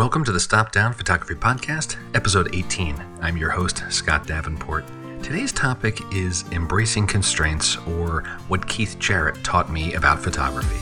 Welcome to the Stop Down Photography Podcast, episode 18. I'm your host, Scott Davenport. Today's topic is embracing constraints, or what Keith Jarrett taught me about photography.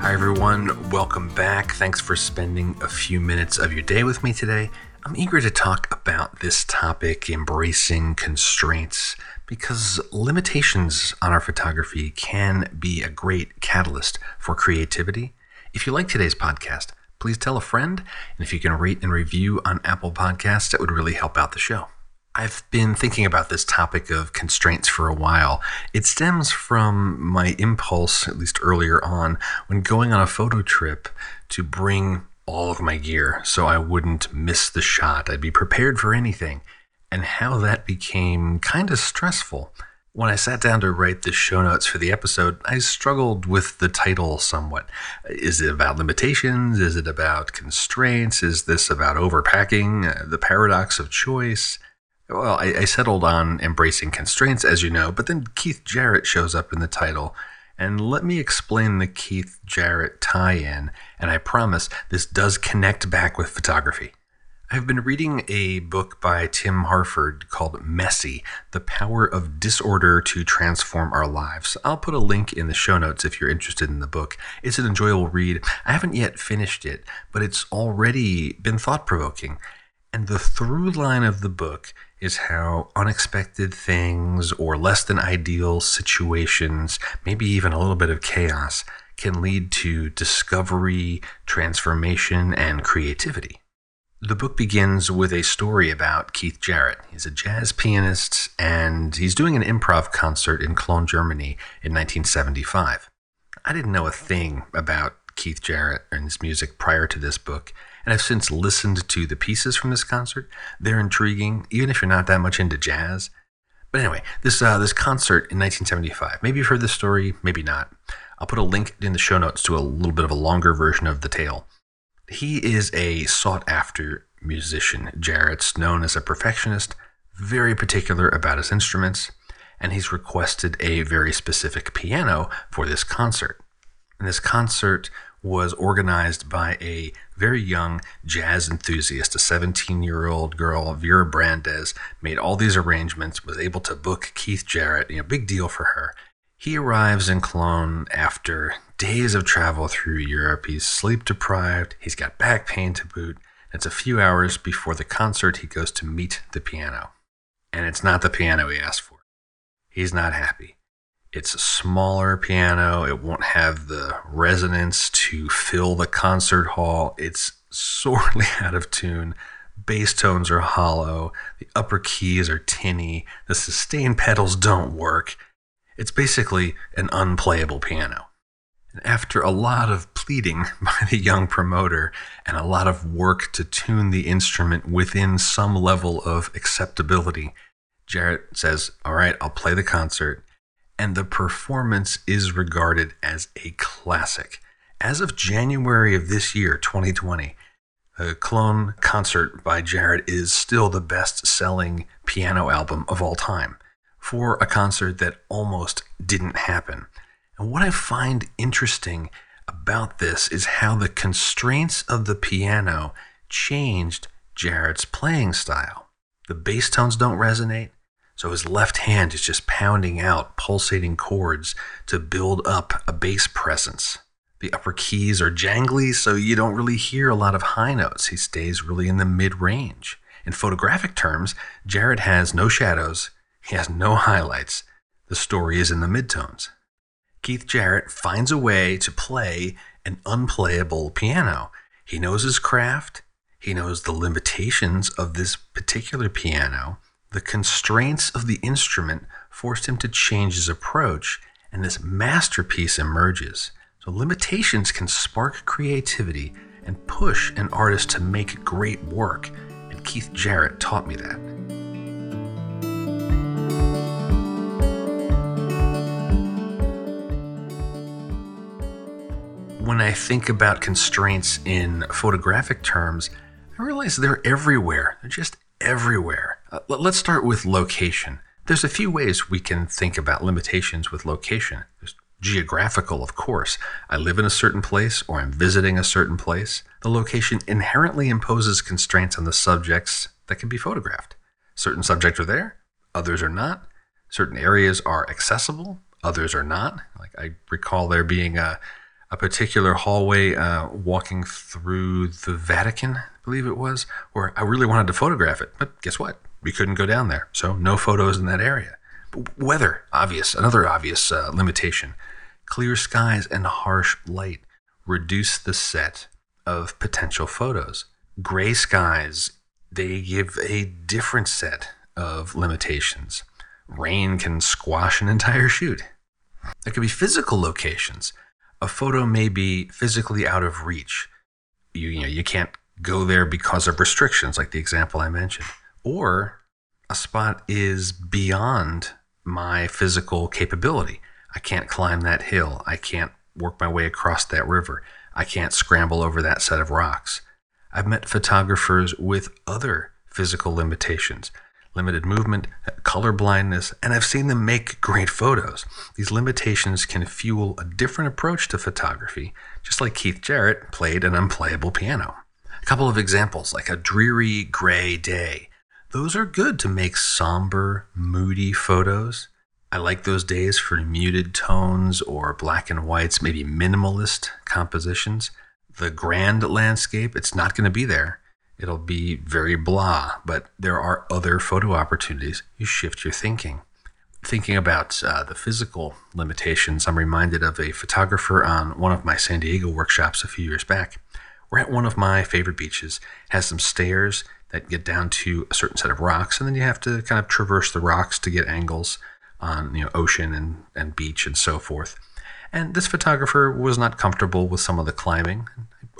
Hi, everyone. Welcome back. Thanks for spending a few minutes of your day with me today. I'm eager to talk about this topic, embracing constraints because limitations on our photography can be a great catalyst for creativity. If you like today's podcast, please tell a friend, and if you can rate and review on Apple Podcasts, that would really help out the show. I've been thinking about this topic of constraints for a while. It stems from my impulse, at least earlier on, when going on a photo trip to bring all of my gear so I wouldn't miss the shot. I'd be prepared for anything and how that became kind of stressful. When I sat down to write the show notes for the episode, I struggled with the title somewhat. Is it about limitations? Is it about constraints? Is this about overpacking? Uh, the paradox of choice? Well, I, I settled on embracing constraints, as you know, but then Keith Jarrett shows up in the title. And let me explain the Keith Jarrett tie in, and I promise this does connect back with photography. I've been reading a book by Tim Harford called Messy The Power of Disorder to Transform Our Lives. I'll put a link in the show notes if you're interested in the book. It's an enjoyable read. I haven't yet finished it, but it's already been thought provoking. And the through line of the book is how unexpected things or less than ideal situations, maybe even a little bit of chaos, can lead to discovery, transformation, and creativity. The book begins with a story about Keith Jarrett. He's a jazz pianist and he's doing an improv concert in Cologne, Germany in 1975. I didn't know a thing about Keith Jarrett and his music prior to this book, and I've since listened to the pieces from this concert. They're intriguing, even if you're not that much into jazz. But anyway, this uh, this concert in 1975. Maybe you've heard this story, maybe not. I'll put a link in the show notes to a little bit of a longer version of the tale. He is a sought after musician. Jarrett's known as a perfectionist, very particular about his instruments, and he's requested a very specific piano for this concert. And this concert was organized by a very young jazz enthusiast, a 17 year old girl, Vera Brandes, made all these arrangements, was able to book Keith Jarrett, you know, big deal for her. He arrives in Cologne after days of travel through Europe. He's sleep deprived, he's got back pain to boot. It's a few hours before the concert he goes to meet the piano. And it's not the piano he asked for. He's not happy. It's a smaller piano. It won't have the resonance to fill the concert hall. It's sorely out of tune. Bass tones are hollow. The upper keys are tinny. The sustain pedals don't work. It's basically an unplayable piano. After a lot of pleading by the young promoter and a lot of work to tune the instrument within some level of acceptability, Jarrett says, All right, I'll play the concert. And the performance is regarded as a classic. As of January of this year, 2020, the Cologne concert by Jarrett is still the best selling piano album of all time for a concert that almost didn't happen. And what I find interesting about this is how the constraints of the piano changed Jarrett's playing style. The bass tones don't resonate, so his left hand is just pounding out pulsating chords to build up a bass presence. The upper keys are jangly, so you don't really hear a lot of high notes. He stays really in the mid range. In photographic terms, Jarrett has no shadows, he has no highlights. The story is in the midtones. Keith Jarrett finds a way to play an unplayable piano. He knows his craft. He knows the limitations of this particular piano. The constraints of the instrument forced him to change his approach, and this masterpiece emerges. So, limitations can spark creativity and push an artist to make great work, and Keith Jarrett taught me that. When I think about constraints in photographic terms, I realize they're everywhere. They're just everywhere. Uh, let's start with location. There's a few ways we can think about limitations with location. There's geographical, of course. I live in a certain place or I'm visiting a certain place. The location inherently imposes constraints on the subjects that can be photographed. Certain subjects are there, others are not. Certain areas are accessible, others are not. Like I recall there being a, a particular hallway uh, walking through the Vatican, I believe it was, where I really wanted to photograph it. But guess what? We couldn't go down there. So no photos in that area. Weather, obvious, another obvious uh, limitation. Clear skies and harsh light reduce the set of potential photos. Gray skies, they give a different set of limitations. Rain can squash an entire shoot. There could be physical locations. A photo may be physically out of reach. You, you know, you can't go there because of restrictions, like the example I mentioned. Or a spot is beyond my physical capability. I can't climb that hill. I can't work my way across that river. I can't scramble over that set of rocks. I've met photographers with other physical limitations, limited movement, color blindness, and I've seen them make great photos. These limitations can fuel a different approach to photography, just like Keith Jarrett played an unplayable piano. A couple of examples, like a dreary gray day. Those are good to make somber, moody photos. I like those days for muted tones or black and whites, maybe minimalist compositions. The grand landscape, it's not going to be there. It'll be very blah, but there are other photo opportunities. You shift your thinking. Thinking about uh, the physical limitations, I'm reminded of a photographer on one of my San Diego workshops a few years back. We're at one of my favorite beaches, has some stairs that get down to a certain set of rocks, and then you have to kind of traverse the rocks to get angles on you know ocean and, and beach and so forth. And this photographer was not comfortable with some of the climbing,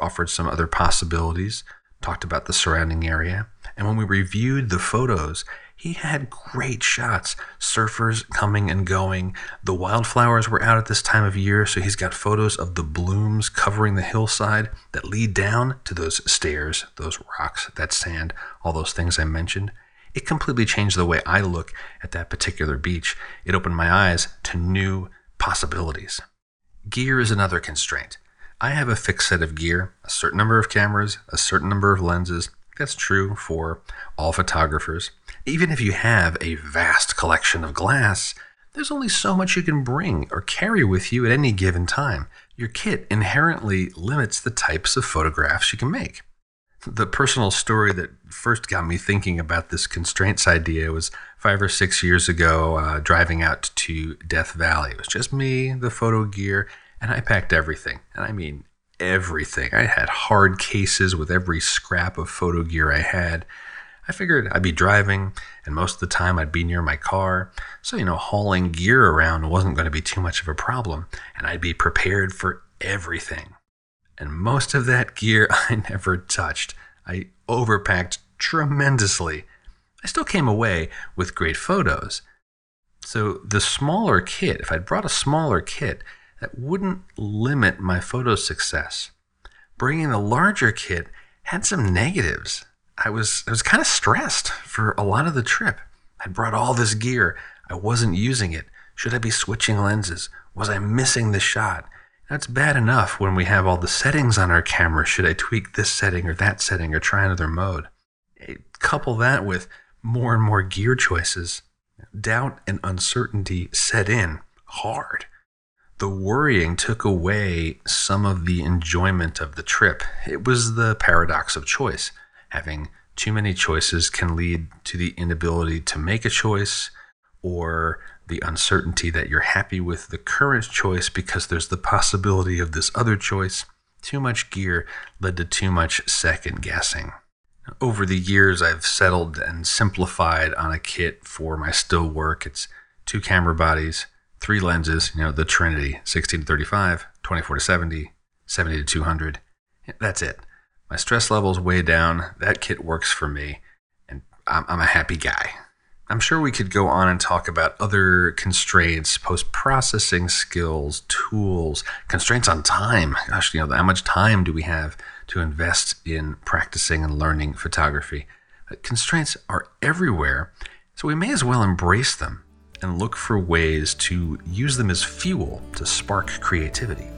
offered some other possibilities, talked about the surrounding area. And when we reviewed the photos, he had great shots. Surfers coming and going. The wildflowers were out at this time of year, so he's got photos of the blooms covering the hillside that lead down to those stairs, those rocks, that sand, all those things I mentioned. It completely changed the way I look at that particular beach. It opened my eyes to new possibilities. Gear is another constraint. I have a fixed set of gear, a certain number of cameras, a certain number of lenses. That's true for all photographers. Even if you have a vast collection of glass, there's only so much you can bring or carry with you at any given time. Your kit inherently limits the types of photographs you can make the personal story that first got me thinking about this constraints idea was five or six years ago, uh, driving out to Death Valley. It was just me, the photo gear, and I packed everything. And I mean, everything. I had hard cases with every scrap of photo gear I had. I figured I'd be driving, and most of the time I'd be near my car. So, you know, hauling gear around wasn't going to be too much of a problem, and I'd be prepared for everything and most of that gear I never touched. I overpacked tremendously. I still came away with great photos. So, the smaller kit, if I'd brought a smaller kit, that wouldn't limit my photo success. Bringing the larger kit had some negatives. I was, I was kind of stressed for a lot of the trip. I'd brought all this gear. I wasn't using it. Should I be switching lenses? Was I missing the shot? That's bad enough when we have all the settings on our camera. Should I tweak this setting or that setting or try another mode? Eh, couple that with more and more gear choices. Doubt and uncertainty set in hard. The worrying took away some of the enjoyment of the trip. It was the paradox of choice. Having too many choices can lead to the inability to make a choice or the uncertainty that you're happy with the current choice because there's the possibility of this other choice. Too much gear led to too much second guessing. Over the years, I've settled and simplified on a kit for my still work. It's two camera bodies, three lenses, you know, the Trinity 16 to 35, 24 to 70, 70 to 200. That's it. My stress level's way down. That kit works for me, and I'm, I'm a happy guy. I'm sure we could go on and talk about other constraints, post processing skills, tools, constraints on time. Gosh, you know, how much time do we have to invest in practicing and learning photography? Constraints are everywhere, so we may as well embrace them. And look for ways to use them as fuel to spark creativity.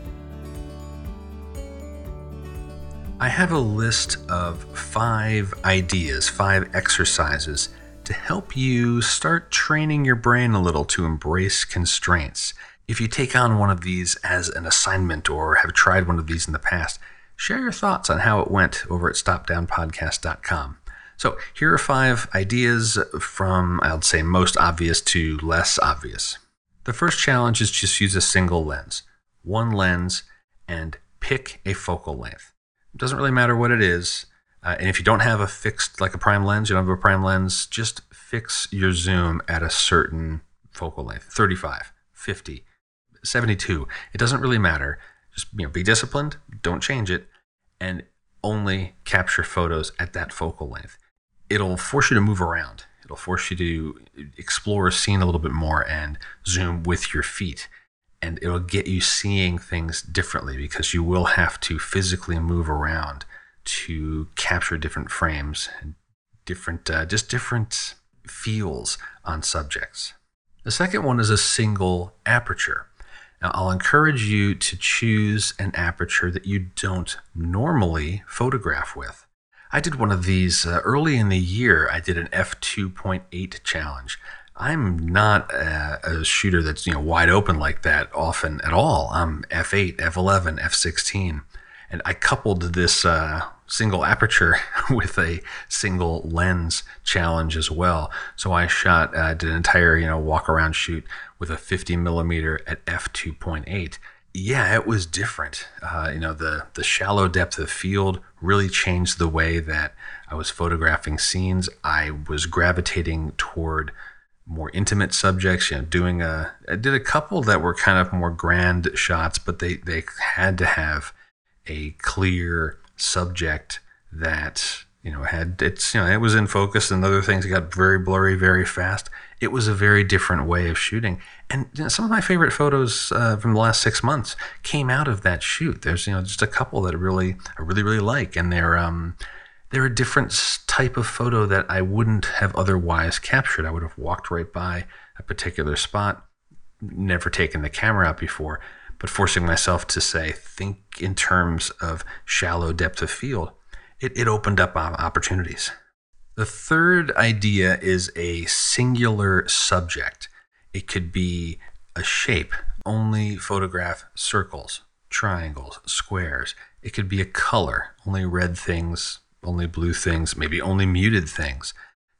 I have a list of five ideas, five exercises to help you start training your brain a little to embrace constraints. If you take on one of these as an assignment or have tried one of these in the past, share your thoughts on how it went over at stopdownpodcast.com. So, here are five ideas from, I'd say, most obvious to less obvious. The first challenge is just use a single lens, one lens, and pick a focal length. It doesn't really matter what it is. Uh, and if you don't have a fixed, like a prime lens, you don't have a prime lens, just fix your zoom at a certain focal length 35, 50, 72. It doesn't really matter. Just you know, be disciplined, don't change it, and only capture photos at that focal length it'll force you to move around. It'll force you to explore a scene a little bit more and zoom with your feet. And it'll get you seeing things differently because you will have to physically move around to capture different frames and different, uh, just different feels on subjects. The second one is a single aperture. Now, I'll encourage you to choose an aperture that you don't normally photograph with. I did one of these uh, early in the year. I did an f2.8 challenge. I'm not a, a, shooter that's you know wide open like that often at all. I'm f8, f11, f16, and I coupled this uh, single aperture with a single lens challenge as well. So I shot, uh, did an entire you know walk around shoot with a 50 millimeter at f2.8 yeah, it was different. Uh, you know, the the shallow depth of field really changed the way that I was photographing scenes. I was gravitating toward more intimate subjects. You know, doing a I did a couple that were kind of more grand shots, but they they had to have a clear subject that you know had it's you know it was in focus and other things got very blurry very fast it was a very different way of shooting. And some of my favorite photos uh, from the last six months came out of that shoot. There's you know just a couple that really I really really like, and they're um, they're a different type of photo that I wouldn't have otherwise captured. I would have walked right by a particular spot, never taken the camera out before, but forcing myself to say think in terms of shallow depth of field. It, it opened up opportunities. The third idea is a singular subject. It could be a shape, only photograph circles, triangles, squares. It could be a color, only red things, only blue things, maybe only muted things.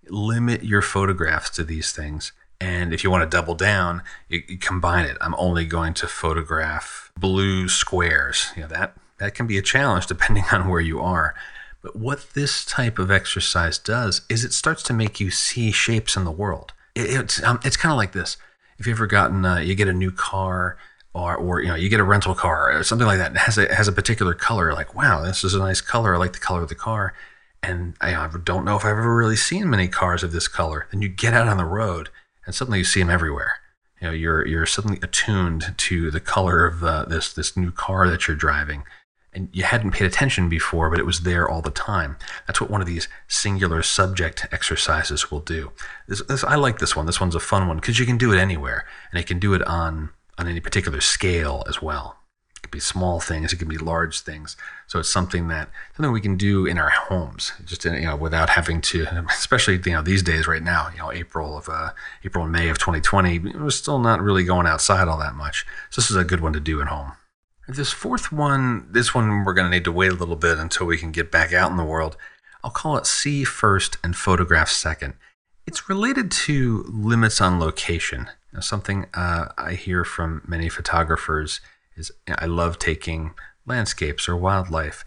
Limit your photographs to these things. And if you want to double down, you, you combine it. I'm only going to photograph blue squares. You know, that, that can be a challenge depending on where you are. But what this type of exercise does is it starts to make you see shapes in the world. It, it's um, it's kind of like this. If you've ever gotten uh, you get a new car or or you know you get a rental car or something like that and has a has a particular color like wow this is a nice color I like the color of the car and I don't know if I've ever really seen many cars of this color. Then you get out on the road and suddenly you see them everywhere. You know you're you're suddenly attuned to the color of uh, this this new car that you're driving and you hadn't paid attention before, but it was there all the time. That's what one of these singular subject exercises will do. This, this, I like this one. This one's a fun one because you can do it anywhere, and it can do it on on any particular scale as well. It could be small things, it can be large things. So it's something that something we can do in our homes, just in, you know, without having to. Especially you know these days, right now, you know, April of uh, April and May of 2020, we're still not really going outside all that much. So this is a good one to do at home. This fourth one, this one we're going to need to wait a little bit until we can get back out in the world. I'll call it see first and photograph second. It's related to limits on location. Now, something uh, I hear from many photographers is I love taking landscapes or wildlife,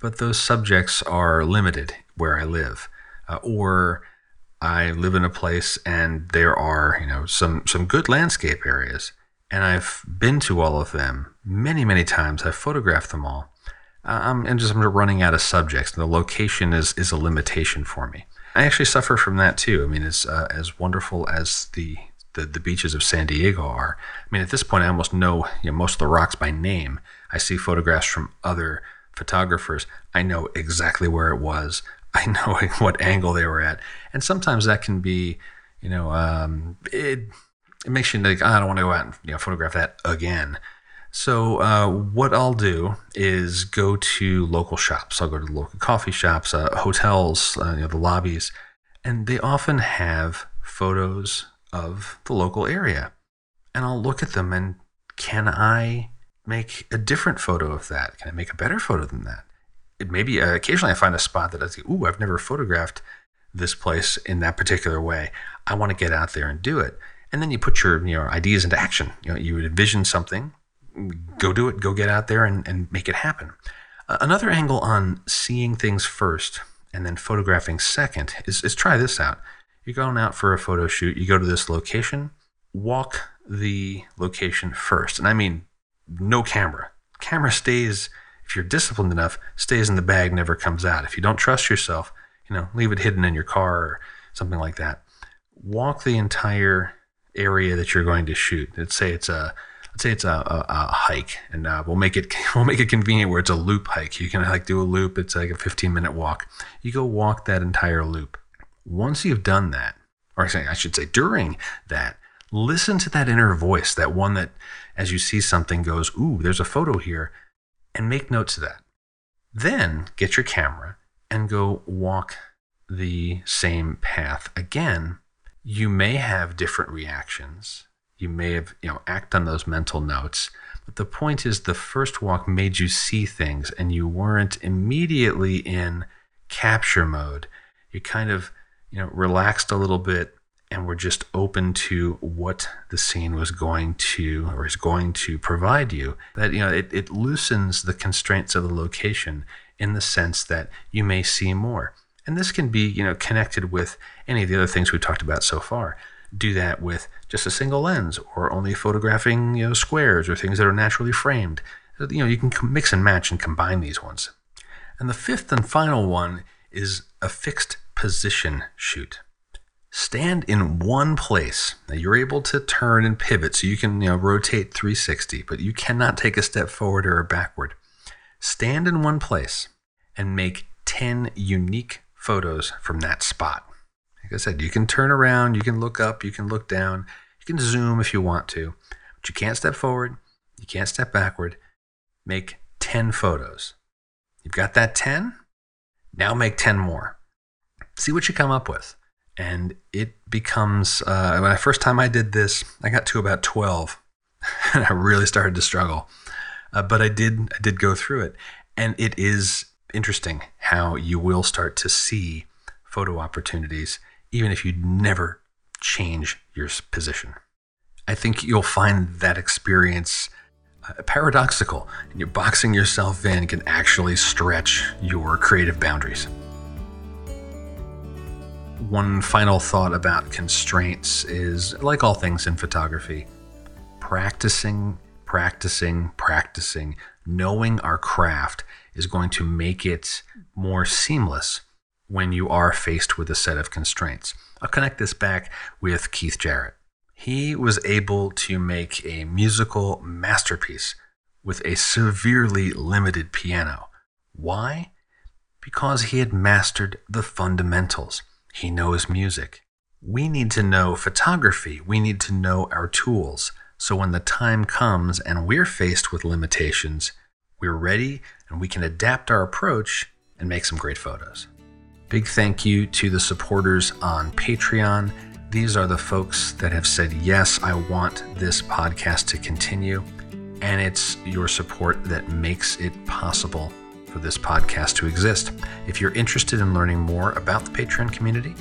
but those subjects are limited where I live. Uh, or I live in a place and there are, you know, some, some good landscape areas and I've been to all of them many, many times. I've photographed them all. Uh, I'm, I'm just I'm running out of subjects. The location is is a limitation for me. I actually suffer from that too. I mean, it's uh, as wonderful as the, the the beaches of San Diego are. I mean, at this point, I almost know, you know most of the rocks by name. I see photographs from other photographers. I know exactly where it was. I know what angle they were at, and sometimes that can be, you know, um, it it makes you like, "Ah, I don't want to go out and you know, photograph that again. So uh, what I'll do is go to local shops. I'll go to the local coffee shops, uh, hotels, uh, you know, the lobbies, and they often have photos of the local area. And I'll look at them and can I make a different photo of that? Can I make a better photo than that? It maybe uh, occasionally I find a spot that I think, ooh, I've never photographed this place in that particular way. I want to get out there and do it. And then you put your you know ideas into action. You know, you envision something, go do it, go get out there and, and make it happen. Uh, another angle on seeing things first and then photographing second is, is try this out. You're going out for a photo shoot, you go to this location, walk the location first. And I mean, no camera. Camera stays, if you're disciplined enough, stays in the bag, never comes out. If you don't trust yourself, you know, leave it hidden in your car or something like that. Walk the entire area that you're going to shoot. Let's say it's a let's say it's a, a, a hike, and uh, we'll make it we'll make it convenient where it's a loop hike. You can like do a loop. It's like a 15 minute walk. You go walk that entire loop. Once you've done that, or I should say during that, listen to that inner voice, that one that as you see something goes, "Ooh, there's a photo here," and make notes of that. Then get your camera and go walk the same path again. You may have different reactions. You may have you know act on those mental notes but the point is the first walk made you see things and you weren't immediately in capture mode. You kind of you know relaxed a little bit and were just open to what the scene was going to or is going to provide you. That you know it, it loosens the constraints of the location in the sense that you may see more and this can be you know connected with any of the other things we've talked about so far. Do that with just a single lens or only photographing you know squares or things that are naturally framed. You know you can mix and match and combine these ones. And the fifth and final one is a fixed position shoot. Stand in one place. Now you're able to turn and pivot so you can you know rotate 360 but you cannot take a step forward or backward. Stand in one place and make 10 unique photos from that spot like I said, you can turn around, you can look up, you can look down, you can zoom if you want to, but you can't step forward, you can't step backward. Make 10 photos. You've got that 10? Now make 10 more. See what you come up with. And it becomes, uh, when I first time I did this, I got to about 12 and I really started to struggle. Uh, but I did, I did go through it. And it is interesting how you will start to see photo opportunities even if you never change your position. I think you'll find that experience uh, paradoxical, and you're boxing yourself in can actually stretch your creative boundaries. One final thought about constraints is like all things in photography, practicing, practicing, practicing, knowing our craft is going to make it more seamless when you are faced with a set of constraints. I'll connect this back with Keith Jarrett. He was able to make a musical masterpiece with a severely limited piano. Why? Because he had mastered the fundamentals. He knows music. We need to know photography. We need to know our tools. So when the time comes and we're faced with limitations, we're ready and we can adapt our approach and make some great photos. Big thank you to the supporters on Patreon. These are the folks that have said, Yes, I want this podcast to continue. And it's your support that makes it possible for this podcast to exist. If you're interested in learning more about the Patreon community,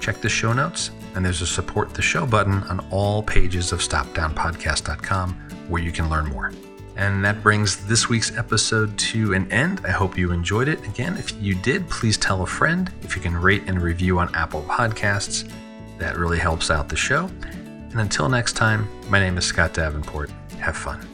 check the show notes, and there's a support the show button on all pages of stopdownpodcast.com where you can learn more. And that brings this week's episode to an end. I hope you enjoyed it. Again, if you did, please tell a friend. If you can rate and review on Apple Podcasts, that really helps out the show. And until next time, my name is Scott Davenport. Have fun.